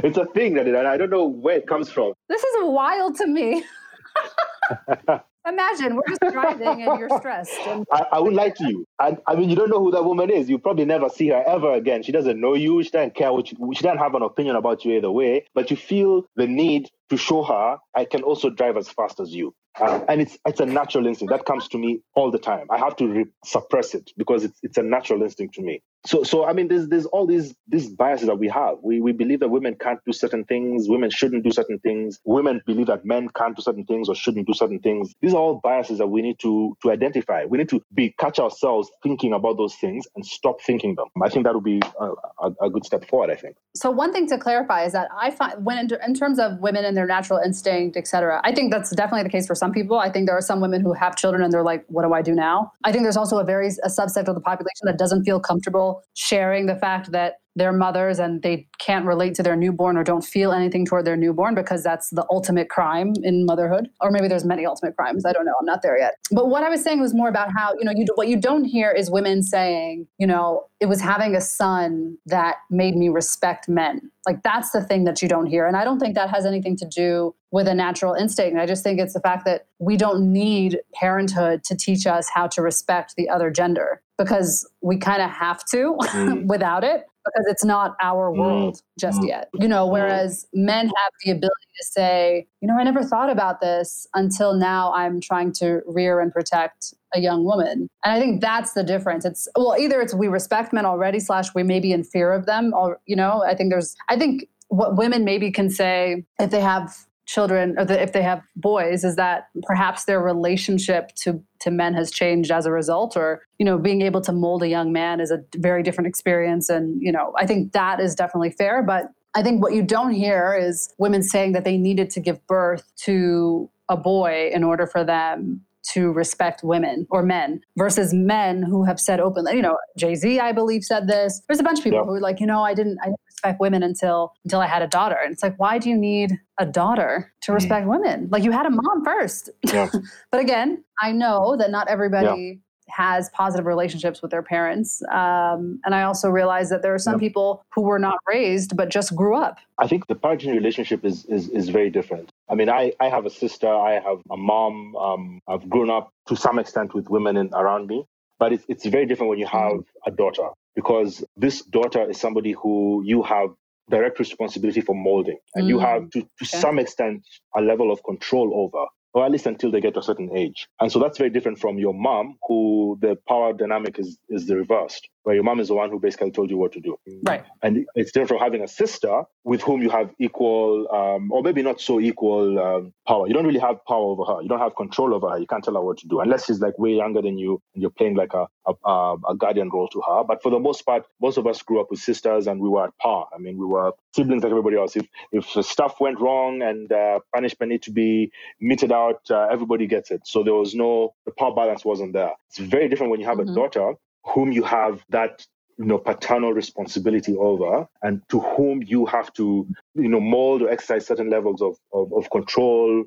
it's a thing that, and I don't know where it comes from. This is wild to me. Imagine we're just driving and you're stressed. And- I, I would lie to you. I, I mean, you don't know who that woman is. You probably never see her ever again. She doesn't know you. She doesn't care what you, she doesn't have an opinion about you either way. But you feel the need to show her I can also drive as fast as you. Uh, and it's it's a natural instinct that comes to me all the time. I have to re- suppress it because it's it's a natural instinct to me. So so I mean, there's there's all these these biases that we have. We we believe that women can't do certain things, women shouldn't do certain things. Women believe that men can't do certain things or shouldn't do certain things. These are all biases that we need to to identify. We need to be catch ourselves thinking about those things and stop thinking them. I think that would be a, a, a good step forward. I think. So one thing to clarify is that I find when in, in terms of women and their natural instinct, etc. I think that's definitely the case for some people. I think there are some women who have children and they're like, what do I do now? I think there's also a very a subset of the population that doesn't feel comfortable sharing the fact that they're mothers and they can't relate to their newborn or don't feel anything toward their newborn because that's the ultimate crime in motherhood. Or maybe there's many ultimate crimes. I don't know. I'm not there yet. But what i was saying was more about how you know you, what you don't hear is women saying you know it was having a son that made me respect men. Like that's the thing that you don't hear. And i don't think that has anything to do with a natural instinct. I just think it's the fact that we don't need parenthood to teach us how to respect the other gender because we kind of have to mm. without it because it's not our mm. world mm. just yet. You know, mm. whereas men have the ability to say, you know, I never thought about this until now I'm trying to rear and protect a young woman. And I think that's the difference. It's well, either it's we respect men already, slash we may be in fear of them, or you know, I think there's I think what women maybe can say if they have children or the, if they have boys is that perhaps their relationship to to men has changed as a result or you know being able to mold a young man is a very different experience. And you know i think that is definitely fair. But i think what you don't hear is women saying that they needed to give birth to a boy in order for them to respect women or men versus men who have said openly you know jay-z i believe said this. There's a bunch of people who are like you know i didn't i didn't respect women until until I had a daughter. And it's like, why do you need a daughter to mm. respect mm. women? Like you had a mom first. Yeah. but again, I know that not everybody yeah. has positive relationships with their parents. Um, and I also realize that there are some yeah. people who were not raised but just grew up. I think the parenting relationship is, is, is very different. I mean, I, I have a sister, I have a mom. Um, I've grown up to some extent with women in, around me. But it's, it's very different when you have mm. a daughter because this daughter is somebody who you have direct responsibility for molding and mm. you have to, to okay. some extent a level of control over or at least until they get to a certain age. And so that's very different from your mom, who the power dynamic is is the reversed, where your mom is the one who basically told you what to do. Right. And it's different from having a sister with whom you have equal, um, or maybe not so equal um, power. You don't really have power over her. You don't have control over her. You can't tell her what to do unless she's like way younger than you and you're playing like a, a, a guardian role to her. But for the most part, most of us grew up with sisters and we were at par. I mean, we were siblings like everybody else. If if stuff went wrong and uh, punishment need to be meted out, uh, everybody gets it. So there was no the power balance wasn't there. It's very different when you have mm-hmm. a daughter whom you have that you know paternal responsibility over and to whom you have to you know mold or exercise certain levels of of, of control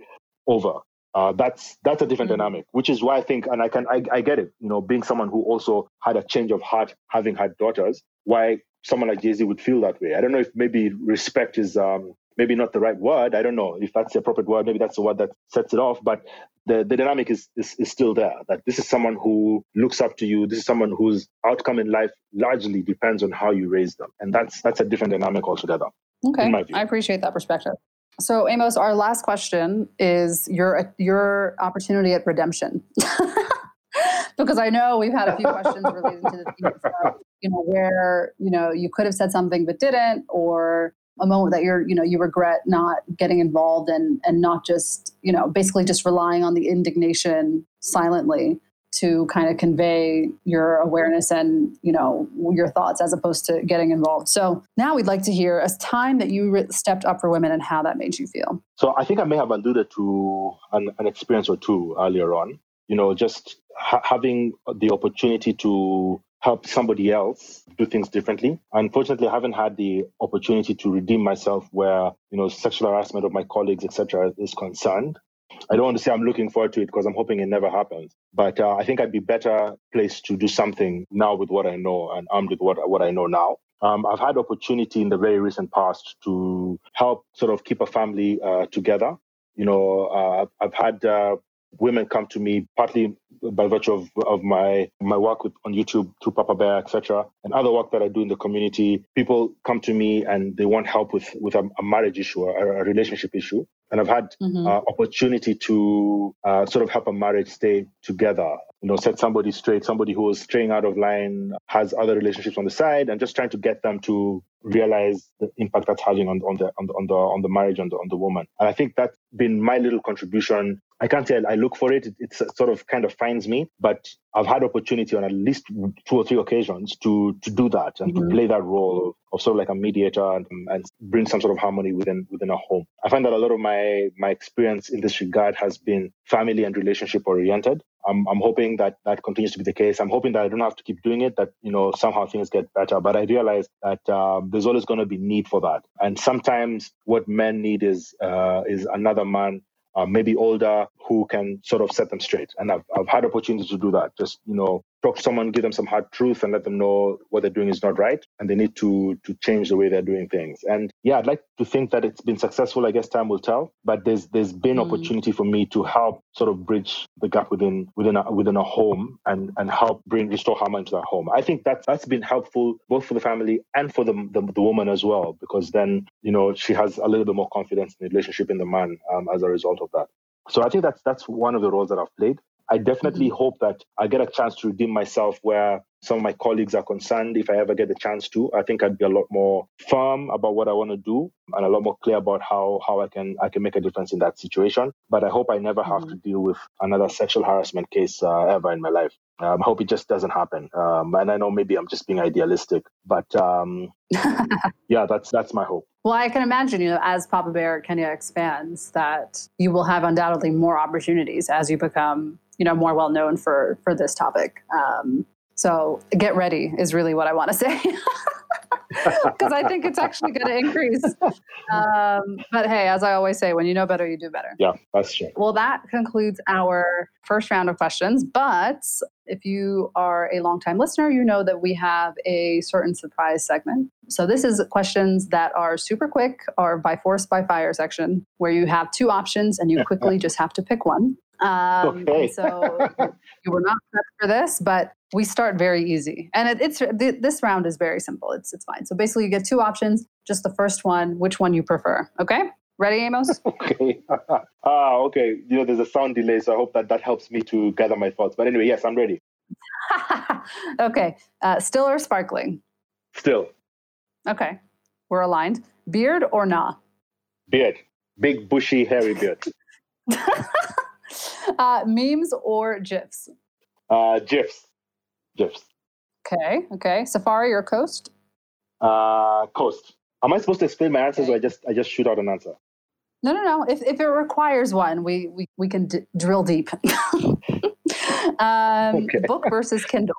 over uh, that's that's a different mm-hmm. dynamic which is why i think and i can I, I get it you know being someone who also had a change of heart having had daughters why someone like jay-z would feel that way i don't know if maybe respect is um maybe not the right word. I don't know if that's the appropriate word. Maybe that's the word that sets it off. But the, the dynamic is, is, is still there. That this is someone who looks up to you. This is someone whose outcome in life largely depends on how you raise them, and that's that's a different dynamic altogether. Okay, I appreciate that perspective. So, Amos, our last question is your your opportunity at redemption. because I know we've had a few questions related to the you know, where you know you could have said something but didn't, or a moment that you're you know you regret not getting involved and and not just you know basically just relying on the indignation silently to kind of convey your awareness and you know your thoughts as opposed to getting involved. So now we'd like to hear a time that you re- stepped up for women and how that made you feel. So i think i may have alluded to an, an experience or two earlier on. You know just ha- having the opportunity to help somebody else do things differently. Unfortunately, I haven't had the opportunity to redeem myself where, you know, sexual harassment of my colleagues, etc., is concerned. I don't want to say I'm looking forward to it because I'm hoping it never happens. But uh, I think I'd be better placed to do something now with what I know and armed with what, what I know now. Um, I've had opportunity in the very recent past to help sort of keep a family uh, together. You know, uh, I've had uh, women come to me partly by virtue of, of my my work with, on YouTube through Papa Bear, etc., and other work that I do in the community. People come to me and they want help with with a, a marriage issue, a, a, relationship issue, and I've had mm-hmm. uh, opportunity to uh, sort of help a marriage stay together. You know, set somebody straight, somebody who is straying out of line, has other relationships on the side, and just trying to get them to realize the impact that's having on, on the on the on the on the marriage on the on the woman. And I think that's been my little contribution I can't say I look for it. it. It sort of kind of finds me, but I've had opportunity on at least two or three occasions to to do that and mm-hmm. to play that role of sort of like a mediator and, and bring some sort of harmony within within a home. I find that a lot of my my experience in this regard has been family and relationship oriented. I'm, I'm hoping that that continues to be the case. I'm hoping that I don't have to keep doing it, that, you know, somehow things get better. But I realize that um, there's always going to be need for that. And sometimes what men need is, uh, is another man uh, maybe older, who can sort of set them straight. And I've, I've had opportunities to do that. Just, you know, talk to someone, give them some hard truth and let them know what they're doing is not right. And they need to, to change the way they're doing things. And yeah, I'd like to think that it's been successful. I guess time will tell, but there's, there's been mm. opportunity for me to help sort of bridge the gap within, within a, within a home and, and help bring, restore harmony to that home. I think that that's been helpful both for the family and for the, the, the woman as well, because then, you know, she has a little bit more confidence in the relationship in the man um, as a result of that. So I think that's that's one of the roles that I've played. I definitely mm-hmm. hope that I get a chance to redeem myself where some of my colleagues are concerned. If I ever get the chance to, I think I'd be a lot more firm about what I want to do and a lot more clear about how how I can I can make a difference in that situation. But I hope I never have mm-hmm. to deal with another sexual harassment case uh, ever in my life. Um, I hope it just doesn't happen. Um, and I know maybe I'm just being idealistic, but um, yeah, that's that's my hope. Well, I can imagine, you know, as Papa Bear Kenya expands, that you will have undoubtedly more opportunities as you become, you know, more well known for for this topic. Um, so get ready is really what I want to say. because I think it's actually going to increase. Um, but hey, as I always say, when you know better, you do better. Yeah, that's true. Well, that concludes our first round of questions. But if you are a longtime listener, you know that we have a certain surprise segment. So this is questions that are super quick or by force by fire section, where you have two options and you quickly just have to pick one. Um, okay. so you were not prepped for this, but we start very easy, and it, it's this round is very simple. It's it's fine. So basically, you get two options. Just the first one, which one you prefer. Okay, ready, Amos? okay. ah, okay. You know, there's a sound delay, so I hope that that helps me to gather my thoughts. But anyway, yes, I'm ready. okay, uh, still or sparkling? Still. Okay, we're aligned. Beard or nah? Beard. Big, bushy, hairy beard. uh, memes or GIFs? Uh, GIFs. GIFs. Okay, okay. Safari or Coast? Uh, Coast. Am I supposed to explain my answers okay. or I just I just shoot out an answer? No, no, no. If, if it requires one, we, we, we can d- drill deep. um, okay. Book versus Kindle?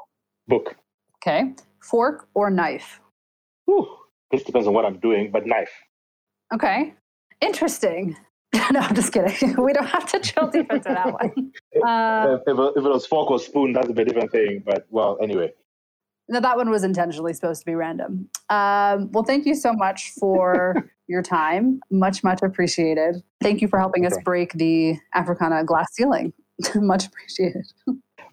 Book. Okay. Fork or knife? Whew. This depends on what I'm doing, but knife. Okay. Interesting. no, I'm just kidding. We don't have to drill deep into that one. Uh, if, if, it was fork or spoon, that's a bit different thing. But well, anyway. No, that one was intentionally supposed to be random. Um, well, thank you so much for your time. Much, much appreciated. Thank you for helping okay. us break the Afracanah glass ceiling. much appreciated.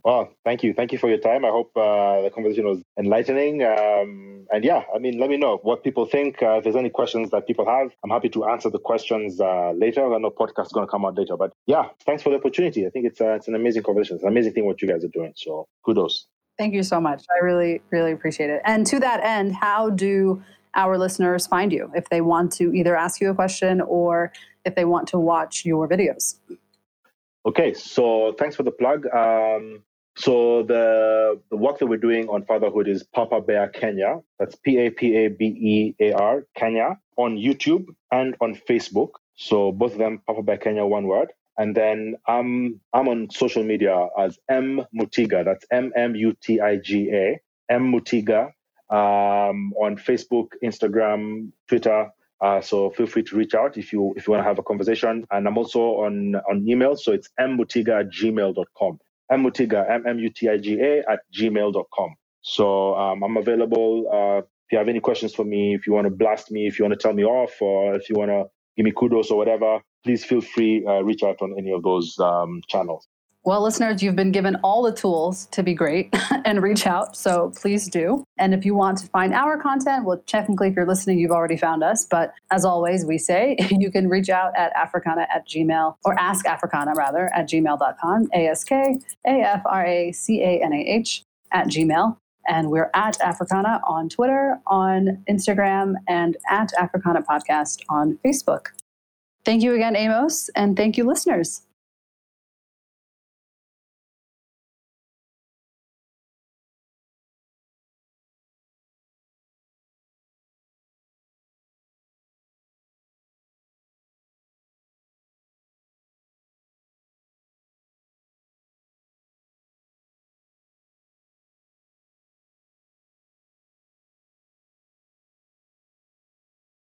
Well, thank you. Thank you for your time. I hope uh, the conversation was enlightening. Um, and yeah, I mean, let me know what people think. Uh, if there's any questions that people have, I'm happy to answer the questions uh, later. I know podcast is going to come out later. But yeah, thanks for the opportunity. I think it's, uh, it's an amazing conversation. It's an amazing thing what you guys are doing. So kudos. Thank you so much. I really, really appreciate it. And to that end, how do our listeners find you if they want to either ask you a question or if they want to watch your videos? Okay, so thanks for the plug. Um, so the the work that we're doing on fatherhood is Papa Bear Kenya. That's P A P A B E A R Kenya on YouTube and on Facebook. So both of them Papa Bear Kenya, one word. And then I'm I'm on social media as M Mutiga. That's M M U T I G A. M Mutiga um, on Facebook, Instagram, Twitter. Uh, so feel free to reach out if you if you want to have a conversation. And I'm also on on email. So it's mmutiga at gmail.com. mmutiga, M-M-U-T-I-G-A at gmail.com. So um, I'm available. Uh, if you have any questions for me, if you want to blast me, if you want to tell me off, or if you want to give me kudos or whatever, please feel free uh, reach out on any of those um, channels. Well, listeners, you've been given all the tools to be great and reach out. So please do. And if you want to find our content, well, technically, if you're listening, you've already found us. But as always, we say you can reach out at Afracanah at Gmail or ask Afracanah rather at gmail.com, A S K A F R A C A N A H at Gmail. And we're at Afracanah on Twitter, on Instagram, and at Afracanah Podcast on Facebook. Thank you again, Amos, and thank you, listeners.